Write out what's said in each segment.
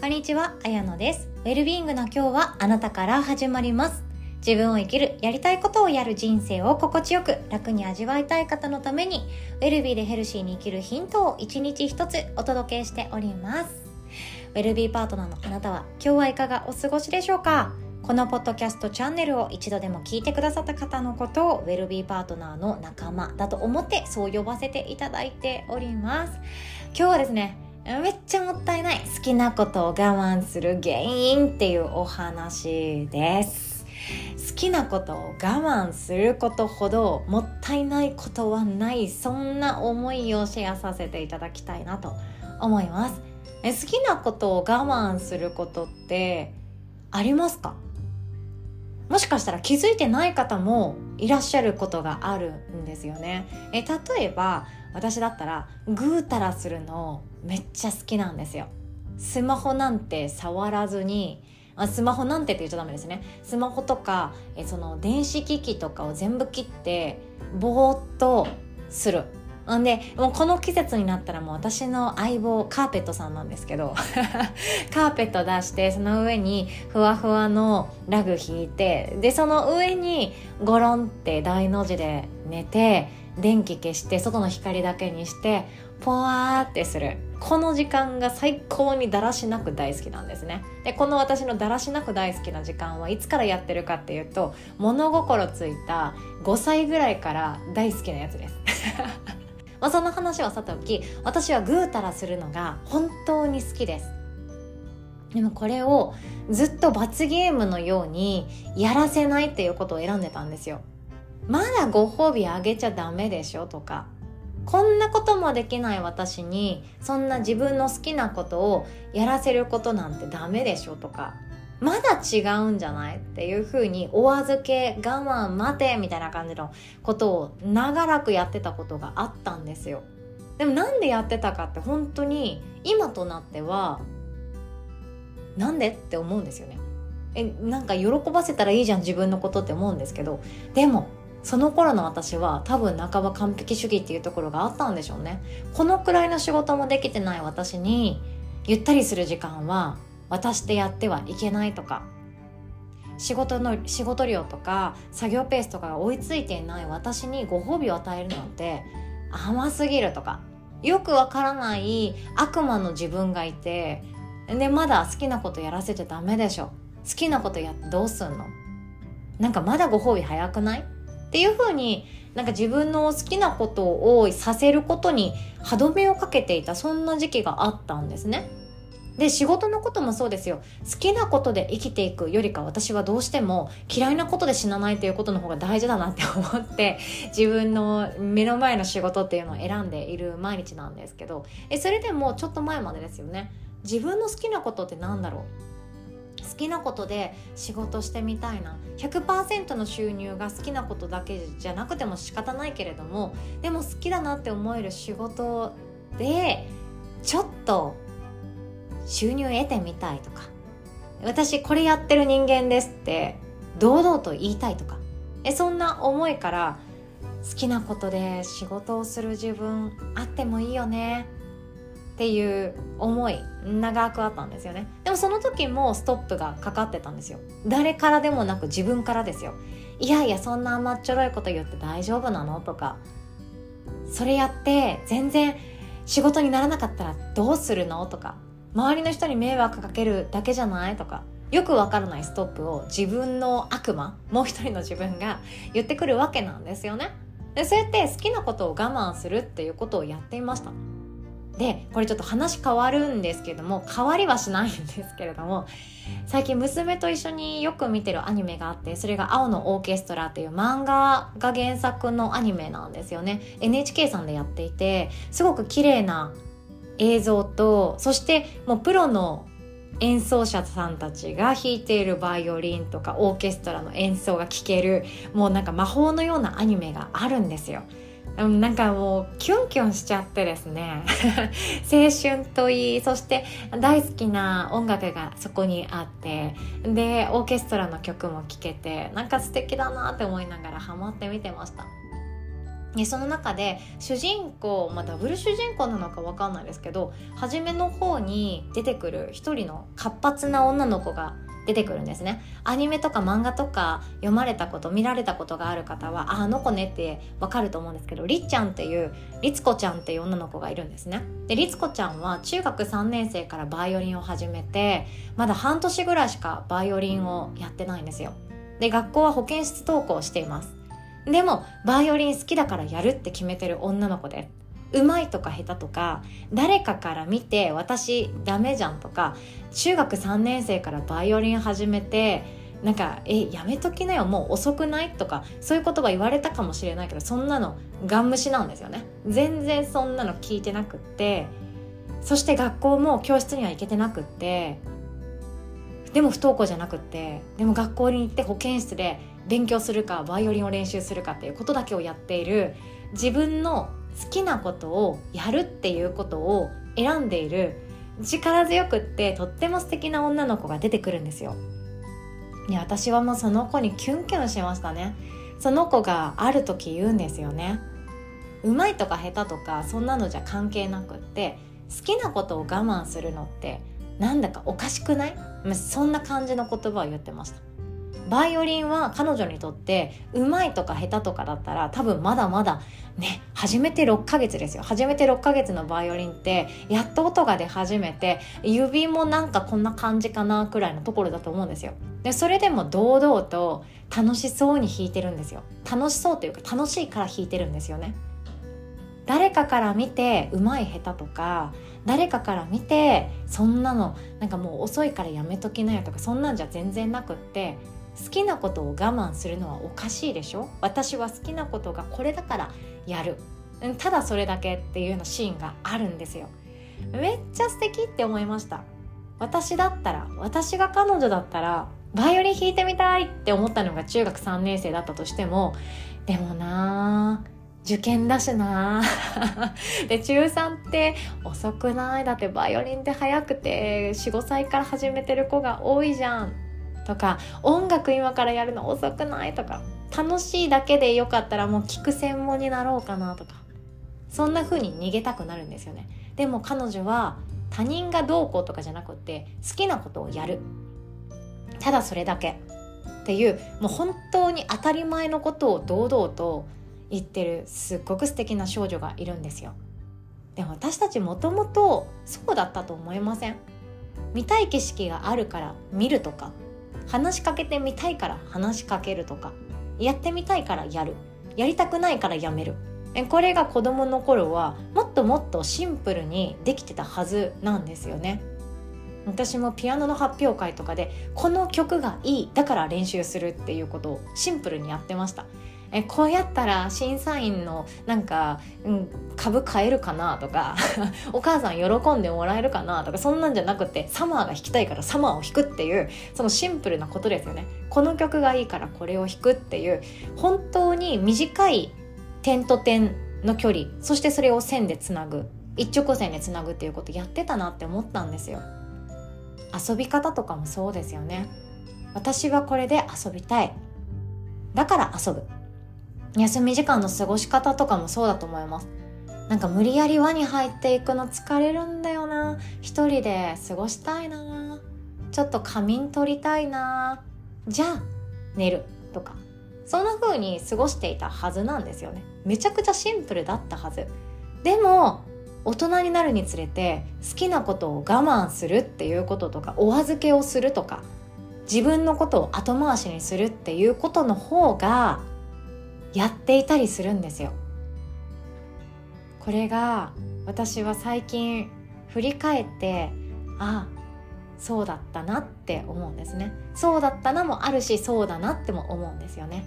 こんにちは、あやのです。ウェルビーイングの今日はあなたから始まります。自分を生きる、やりたいことをやる人生を心地よく、楽に味わいたい方のために、ウェルビーでヘルシーに生きるヒントを一日一つお届けしております。ウェルビーパートナーのあなたは今日はいかがお過ごしでしょうか？このポッドキャストチャンネルを一度でも聞いてくださった方のことをウェルビーパートナーの仲間だと思ってそう呼ばせていただいております今日はですねめっちゃもったいない好きなことを我慢する原因っていうお話です。好きなことを我慢することほどもったいないことはない。そんな思いをシェアさせていただきたいなと思います。好きなことを我慢することってありますか？もしかしたら気づいてない方もいらっしゃることがあるんですよね。え例えば私だったらぐうたらするのめっちゃ好きなんですよ。スマホなんて触らずにあスマホなんてって言っちゃダメですね。スマホとかえその電子機器とかを全部切ってぼーっとするんでもうこの季節になったらもう私の相棒カーペットさんなんですけど カーペット出してその上にふわふわのラグ引いてでその上にゴロンって大の字で寝て電気消して外の光だけにしてポワーってする。この時間が最高にだらしなく大好きなんですね。でこの私のだらしなく大好きな時間はいつからやってるかっていうと物心ついた5歳ぐらいから大好きなやつです。まあ、その話はさておき私はぐうたらするのが本当に好きです。でもこれをずっと罰ゲームのようにやらせないっていうことを選んでたんですよ。まだご褒美あげちゃダメでしょとかこんなこともできない私にそんな自分の好きなことをやらせることなんてダメでしょとかまだ違うんじゃないっていうふうにお預け我慢待てみたいな感じのことを長らくやってたことがあったんですよ。でもなんでやってたかって本当に今となってはなんでって思うんですよね。えなんか喜ばせたらいいじゃん自分のことって思うんですけどでもその頃の私は多分半ば完璧主義っていうところがあったんでしょうね。このくらいの仕事もできてない私にゆったりする時間は渡してやってはいけないとか。仕事の仕事量とか作業ペースとかが追いついていない私にご褒美を与えるなんて甘すぎるとか。よくわからない悪魔の自分がいてでまだ好きなことやらせちゃダメでしょ。好きなことやってどうすんの？なんかまだご褒美早くない？っていう風になんか自分の好きなことをさせることに歯止めをかけていたそんな時期があったんですね。で仕事のこともそうですよ。好きなことで生きていくよりか私はどうしても嫌いなことで死なないということの方が大事だなって思って 自分の目の前の仕事っていうのを選んでいる毎日なんですけど。えそれでもちょっと前までですよね。自分の好きなことって何だろう？きなことで仕事してみたいな。100%の収入が好きなことだけじゃなくても仕方ないけれどもでも好きだなって思える仕事でちょっと収入得てみたいとか私これやってる人間ですって堂々と言いたいとかえそんな思いから好きなことで仕事をする自分あってもいいよね。っていう思い長くあったんですよね。でもその時もストップがかかってたんですよ。誰からでもなく自分からですよ。いやいやそんな甘っちょろいこと言って大丈夫なの？とか。それやって全然仕事にならなかったらどうするの？とか。周りの人に迷惑かけるだけじゃない？とか。よくわからないストップを自分の悪魔もう一人の自分が言ってくるわけなんですよね。でそうやって好きなことを我慢するっていうことをやっていました。でこれちょっと話変わるんですけども変わりはしないんですけれども最近娘と一緒によく見てるアニメがあってそれが「青のオーケストラ」っていう漫画が原作のアニメなんですよね NHK さんでやっていてすごく綺麗な映像とそしてもうプロの演奏者さんたちが弾いているバイオリンとかオーケストラの演奏が聴けるもうなんか魔法のようなアニメがあるんですよ。なんかもうキュンキュンしちゃってですね。青春といいそして大好きな音楽がそこにあってでオーケストラの曲も聴けてなんか素敵だなって思いながらハマって見てました。でその中で主人公、まあ、ダブル主人公なのか分かんないですけど初めの方に出てくる一人の活発な女の子が出てくるんですね。アニメとか漫画とか読まれたこと見られたことがある方はああの子ねってわかると思うんですけどりっちゃんっていうりつこちゃんっていう女の子がいるんですね。でりつこちゃんは中学3年生からバイオリンを始めてまだ半年ぐらいしかバイオリンをやってないんですよ。で学校は保健室登校しています。でもバイオリン好きだからやるって決めてる女の子でうまいとか下手とか誰かから見て私ダメじゃんとか中学3年生からバイオリン始めてなんか「えやめときなよもう遅くない?」とかそういう言葉言われたかもしれないけどそんなのガン無視なんですよね全然そんなの聞いてなくってそして学校も教室には行けてなくってでも不登校じゃなくってでも学校に行って保健室で勉強するかバイオリンを練習するかっていうことだけをやっている自分の好きなことをやるっていうことを選んでいる力強くってとっても素敵な女の子が出てくるんですよ。いや私はもうその子にキュンキュンしましたね。その子がある時言うんですよね。うまいとか下手とかそんなのじゃ関係なくって好きなことを我慢するのってなんだかおかしくない？そんな感じの言葉を言ってました。バイオリンは彼女にとってうまいとか下手とかだったら多分まだまだね初めて6ヶ月ですよ。初めて6ヶ月のバイオリンってやっと音が出始めて指もなんかこんな感じかなくらいのところだと思うんですよ。でそれでも堂々と楽しそうに弾いてるんですよ。楽しそうというか楽しいから弾いてるんですよね。誰かから見てうまい下手とか誰かから見てそんなのなんかもう遅いからやめときなよとかそんなんじゃ全然なくって好きなことを我慢するのはおかしいでしょ？私は好きなことがこれだからやる。ただそれだけっていうようなシーンがあるんですよ。めっちゃ素敵って思いました。私だったら私が彼女だったらバイオリン弾いてみたいって思ったのが中学3年生だったとしてもでもなあ受験だしな。で中3って遅くない？だってバイオリンって早くて45歳から始めてる子が多いじゃん。とか音楽今からやるの遅くないとか楽しいだけでよかったらもう聞く専門になろうかなとかそんな風に逃げたくなるんですよね。でも彼女は他人がどうこうとかじゃなくって好きなことをやる。ただそれだけ。っていうもう本当に当たり前のことを堂々と言ってるすっごく素敵な少女がいるんですよ。でも私たちもともとそうだったと思いません。見たい景色があるから見るとか話しかけてみたいから話しかけるとか。やってみたいからやる。やりたくないからやめる。これが子供の頃はもっともっとシンプルにできてたはずなんですよね。私もピアノの発表会とかでこの曲がいいだから練習するっていうことをシンプルにやってました。えこうやったら審査員のなんか、うん、株買えるかなとか お母さん喜んでもらえるかなとかそんなんじゃなくてサマーが弾きたいからサマーを弾くっていうそのシンプルなことですよね。この曲がいいからこれを弾くっていう本当に短い点と点の距離そしてそれを線でつなぐ一直線でつなぐっていうことやってたなって思ったんですよ。遊び方とかもそうですよね。私はこれで遊びたい。だから遊ぶ。休み時間の過ごし方とかもそうだと思います。なんか無理やり輪に入っていくの疲れるんだよな。一人で過ごしたいな。ちょっと仮眠取りたいな。じゃあ寝るとか。そんな風に過ごしていたはずなんですよね。めちゃくちゃシンプルだったはず。でも大人になるにつれて好きなことを我慢するっていうこととかお預けをするとか自分のことを後回しにするっていうことの方がやっていたりするんですよ。これが私は最近振り返ってあそうだったなって思うんですね。そうだったなもあるしそうだなっても思うんですよね。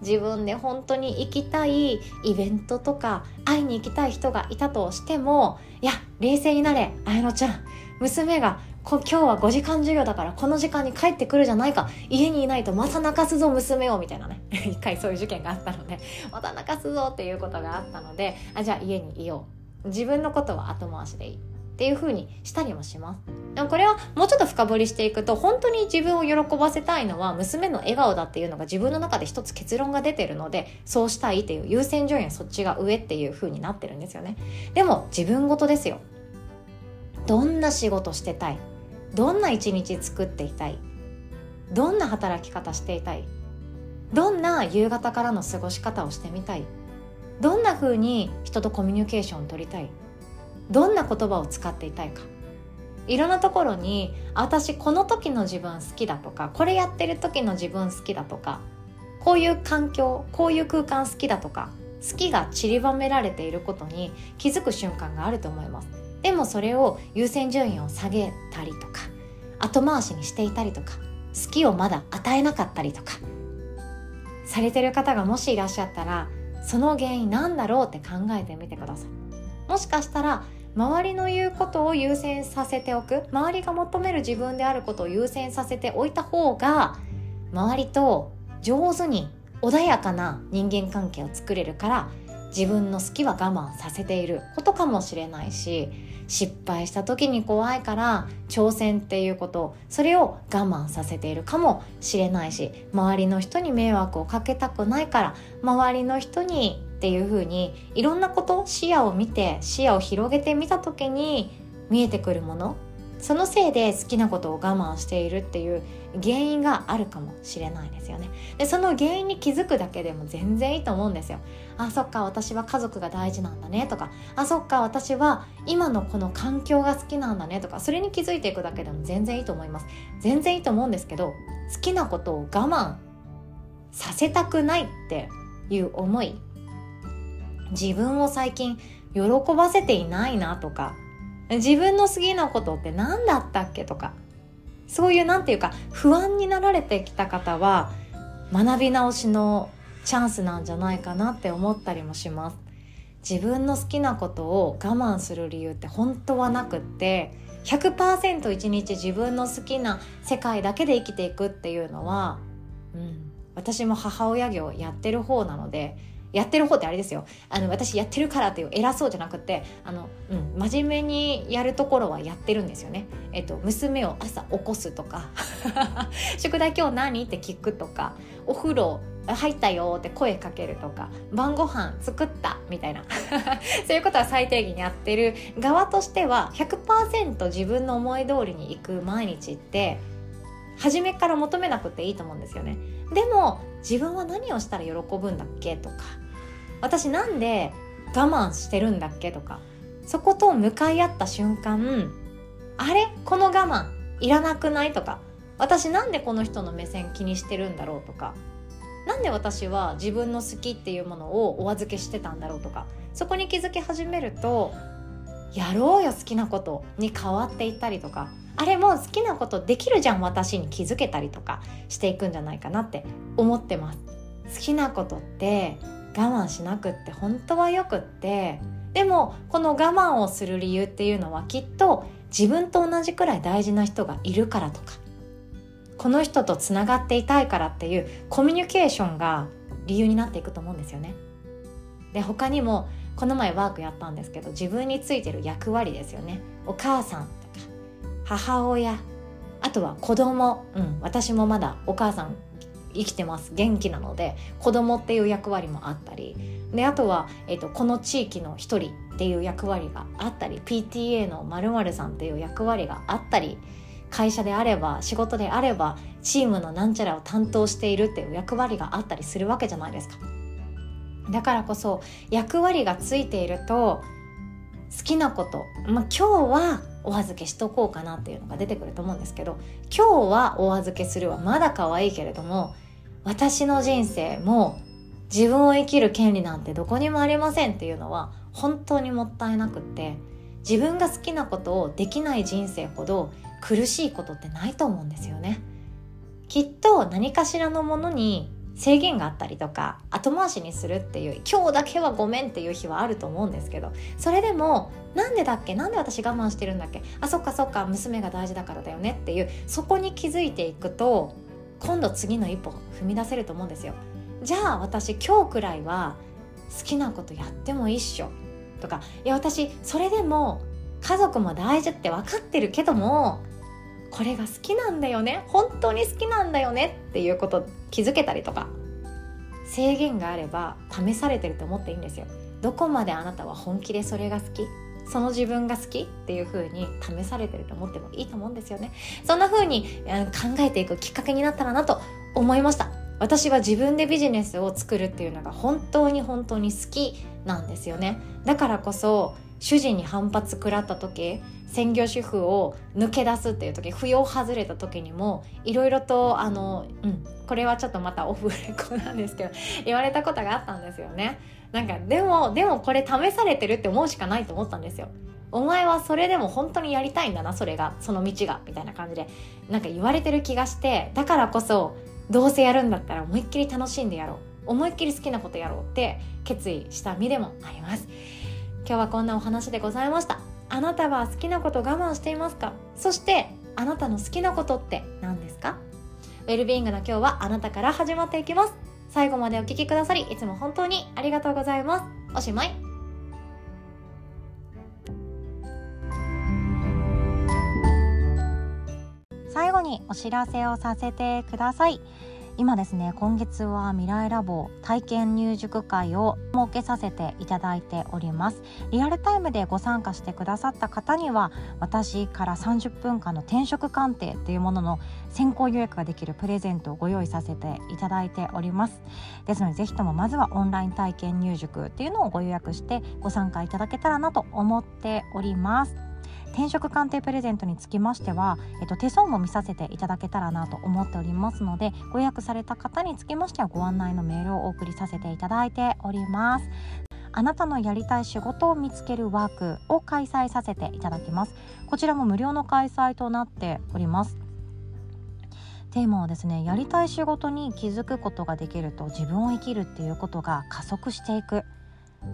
自分で本当に行きたいイベントとか会いに行きたい人がいたとしてもいや冷静になれ綾乃ちゃん娘が今日は5時間授業だからこの時間に帰ってくるじゃないか。家にいないとまた泣かすぞ娘をみたいなね。一回そういう事件があったので また泣かすぞっていうことがあったのであじゃあ家にいよう。自分のことは後回しでいいってっていうにしたりもしますでもこれはもうちょっと深掘りしていくと本当に自分を喜ばせたいのは娘の笑顔だっていうのが自分の中で一つ結論が出てるのでそうしたいっていう優先順位はそっちが上っていう風になってるんですよね。でも自分ごとですよ。どんな仕事してたい？どんな一日作っていたい？どんな働き方していたい？どんな夕方からの過ごし方をしてみたい？どんな風に人とコミュニケーションを取りたい？どんな言葉を使っていたいか？いろんなところに私この時の自分好きだとかこれやってる時の自分好きだとかこういう環境こういう空間好きだとか好きが散りばめられていることに気づく瞬間があると思います。でもそれを優先順位を下げたりとか後回しにしていたりとか好きをまだ与えなかったりとかされてる方がもしいらっしゃったらその原因なんだろうって考えてみてください。もしかしたら周りの言うことを優先させておく周りが求める自分であることを優先させておいた方が周りと上手に穏やかな人間関係を作れるから自分の好きは我慢させていることかもしれないし失敗した時に怖いから挑戦っていうことそれを我慢させているかもしれないし周りの人に迷惑をかけたくないから周りの人にっていうふうにいろんなこと視野を見て視野を広げてみた時に見えてくるものそのせいで好きなことを我慢しているっていう原因があるかもしれないですよね。でその原因に気づくだけでも全然いいと思うんですよあそっか私は家族が大事なんだねとかあそっか私は今のこの環境が好きなんだねとかそれに気づいていくだけでも全然いいと思います。全然いいと思うんですけど好きなことを我慢させたくないっていう思い自分を最近喜ばせていないなとか自分の好きなことって何だったっけとかそういうなんていうか不安になられてきた方は学び直しのチャンスなんじゃないかなって思ったりもします。自分の好きなことを我慢する理由って本当はなくって100%一日自分の好きな世界だけで生きていくっていうのは、うん、私も母親業やってる方なのでやってる方ってあれですよ。あの私やってるからっていう偉そうじゃなくてあの、うん、真面目にやるところはやってるんですよね。えっと、娘を朝起こすとか。宿題今日何？って聞くとか。お風呂入ったよって声かけるとか。晩ご飯作ったみたいな。そういうことは最低限やってる側としては100%自分の思い通りに行く毎日って初めから求めなくていいと思うんですよね。でも自分は何をしたら喜ぶんだっけとか私なんで我慢してるんだっけとかそこと向かい合った瞬間あれ？この我慢いらなくないとか私なんでこの人の目線気にしてるんだろうとかなんで私は自分の好きっていうものをお預けしてたんだろうとかそこに気づき始めるとやろうよ好きなことに変わっていったりとかあれもう好きなことできるじゃん私に気づけたりとかしていくんじゃないかなって思ってます。好きなことって我慢しなくって本当はよくってでもこの我慢をする理由っていうのはきっと自分と同じくらい大事な人がいるからとかこの人とつながっていたいからっていうコミュニケーションが理由になっていくと思うんですよね。で他にもこの前ワークやったんですけど自分についてる役割ですよね。お母さんとか母親あとは子供うん私もまだお母さん生きてます元気なので子供っていう役割もあったりであとは、えーと、この地域の一人っていう役割があったり PTA のまるさんっていう役割があったり会社であれば仕事であればチームのなんちゃらを担当しているっていう役割があったりするわけじゃないですか。だからこそ役割がついていると好きなこと、まあ、今日はお預けしとこうかなっていうのが出てくると思うんですけど今日はお預けするはまだ可愛いけれども私の人生も自分を生きる権利なんてどこにもありませんっていうのは本当にもったいなくって自分が好きなことをできない人生ほど苦しいことってないと思うんですよね。きっと何かしらのものに制限があったりとか後回しにするっていう今日だけはごめんっていう日はあると思うんですけどそれでもなんでだっけ？なんで私我慢してるんだっけ？あそっかそっか娘が大事だからだよねっていうそこに気づいていくと今度次の一歩踏み出せると思うんですよ。じゃあ私今日くらいは好きなことやってもいいっしょ。とかいや私それでも家族も大事って分かってるけどもこれが好きなんだよね。本当に好きなんだよね。っていうこと気づけたりとか制限があれば試されてると思っていいんですよ。どこまであなたは本気でそれが好き？その自分が好きっていう風に試されてると思ってもいいと思うんですよね。そんな風に考えていくきっかけになったらなと思いました。私は自分でビジネスを作るっていうのが本当に本当に好きなんですよね。だからこそ主人に反発食らった時専業主婦を抜け出すっていう時扶養外れた時にもいろいろとあの、うん、これはちょっとまたオフレコなんですけど言われたことがあったんですよね。なんかでもでもこれ試されてるって思うしかないと思ったんですよ。お前はそれでも本当にやりたいんだなそれが。その道が。みたいな感じで。なんか言われてる気がしてだからこそどうせやるんだったら思いっきり楽しんでやろう。思いっきり好きなことやろうって決意した身でもあります。今日はこんなお話でございました。あなたは好きなこと我慢していますか？そしてあなたの好きなことって何ですか？ウェルビーイングの今日はあなたから始まっていきます。最後までお聴きくださりいつも本当にありがとうございます。おしまい。最後にお知らせをさせてください。今ですね今月は未来ラボ体験入塾会を設けさせていただいております。リアルタイムでご参加してくださった方には私から30分間の転職鑑定というものの先行予約ができるプレゼントをご用意させていただいております。ですのでぜひともまずはオンライン体験入塾っていうのをご予約してご参加いただけたらなと思っております。転職鑑定プレゼントにつきましては、えっと、手相も見させていただけたらなと思っておりますのでご予約された方につきましてはご案内のメールをお送りさせていただいております。あなたのやりたい仕事を見つけるワークを開催させていただきます。こちらも無料の開催となっております。テーマはですねやりたい仕事に気づくことができると自分を生きるっていうことが加速していく。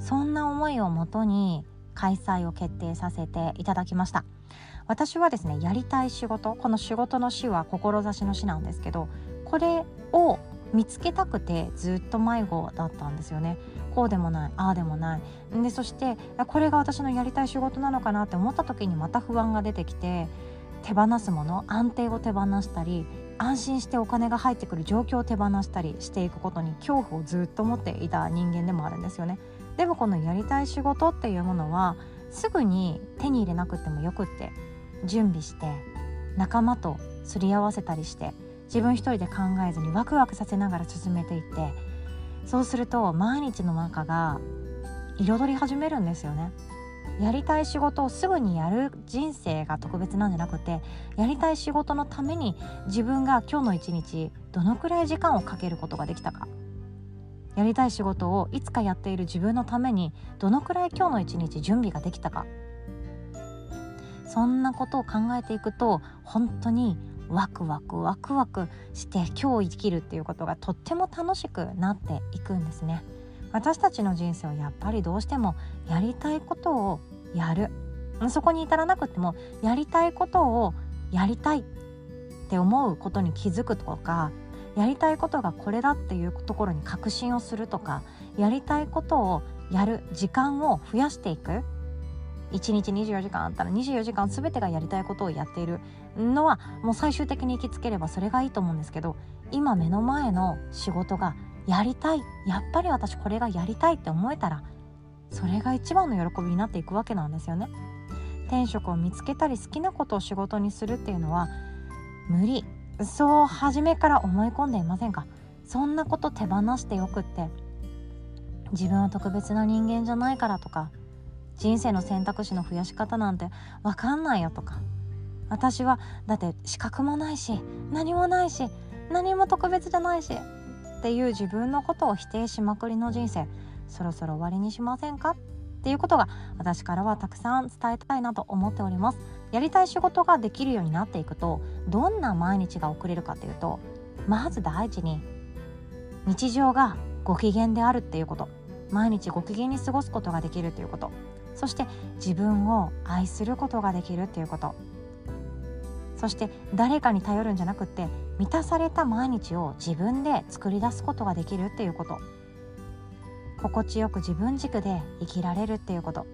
そんな思いをもとに開催を決定させていただきました。私はですねやりたい仕事この仕事の死は志の死なんですけどこれを見つけたくてずっと迷子だったんですよね。こうでもないああでもない。でそしてこれが私のやりたい仕事なのかなって思った時にまた不安が出てきて手放すもの安定を手放したり安心してお金が入ってくる状況を手放したりしていくことに恐怖をずっと持っていた人間でもあるんですよね。でもこのやりたい仕事っていうものはすぐに手に入れなくてもよくって準備して仲間とすり合わせたりして自分一人で考えずにワクワクさせながら進めていってそうすると毎日の中が彩り始めるんですよね。やりたい仕事をすぐにやる人生が特別なんじゃなくてやりたい仕事のために自分が今日の一日どのくらい時間をかけることができたかやりたい仕事をいつかやっている自分のためにどのくらい今日の一日準備ができたか。そんなことを考えていくと本当にワクワクワクワクして今日生きるっていうことがとっても楽しくなっていくんですね。私たちの人生はやっぱりどうしてもやりたいことをやる。そこに至らなくてもやりたいことをやりたいって思うことに気づくとかやりたいことがこれだっていうところに確信をするとかやりたいことをやる時間を増やしていく1日24時間あったら24時間全てがやりたいことをやっているのはもう最終的に行きつければそれがいいと思うんですけど今目の前の仕事がやりたいやっぱり私これがやりたいって思えたらそれが一番の喜びになっていくわけなんですよね。転職を見つけたり好きなことを仕事にするっていうのは無理そう初めから思い込んでいませんか？そんなこと手放してよくって。自分は特別な人間じゃないからとか。人生の選択肢の増やし方なんて分かんないよとか。私はだって資格もないし何もないし何も特別じゃないしっていう自分のことを否定しまくりの人生。そろそろ終わりにしませんか？っていうことが私からはたくさん伝えたいなと思っております。やりたい仕事ができるようになっていくとどんな毎日が送れるかっていうとまず第一に日常がご機嫌であるっていうこと。毎日ご機嫌に過ごすことができるっていうこと。そして自分を愛することができるっていうこと。そして誰かに頼るんじゃなくって満たされた毎日を自分で作り出すことができるっていうこと。心地よく自分軸で生きられるっていうこと。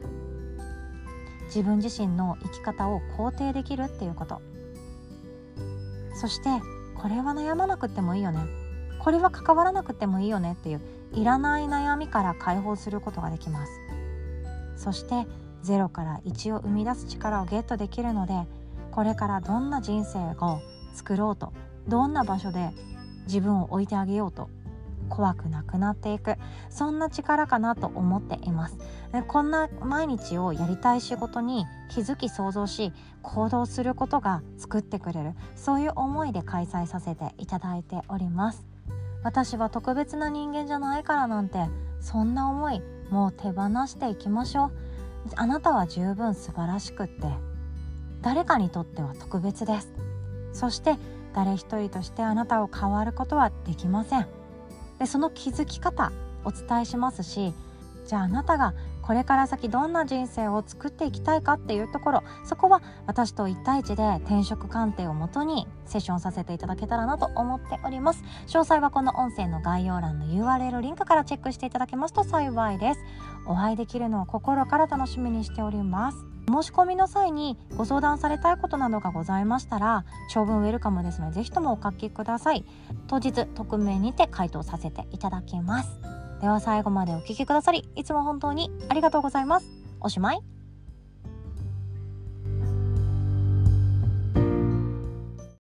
自分自身の生き方を肯定できるっていうこと。そしてこれは悩まなくてもいいよね。これは関わらなくてもいいよねっていういらない悩みから解放することができます。そして0から1を生み出す力をゲットできるのでこれからどんな人生を作ろうとどんな場所で自分を置いてあげようと怖くなくなっていく。そんな力かなと思っています。こんな毎日をやりたい仕事に気づき想像し行動することが作ってくれる。そういう思いで開催させていただいております。私は特別な人間じゃないからなんてそんな思いもう手放していきましょう。あなたは十分素晴らしくって誰かにとっては特別です。そして誰一人としてあなたを変わることはできません。でその気づき方お伝えしますしじゃああなたがこれから先どんな人生を作っていきたいかっていうところそこは私と1対1で転職鑑定をもとにセッションさせていただけたらなと思っております。詳細はこの音声の概要欄の URL リンクからチェックしていただけますと幸いです。お会いできるのを心から楽しみにしております。申し込みの際にご相談されたいことなどがございましたら長文ウェルカムですのでぜひともお書きください。当日匿名にて回答させていただきます。では最後までお聴きくださりいつも本当にありがとうございます。おしまい。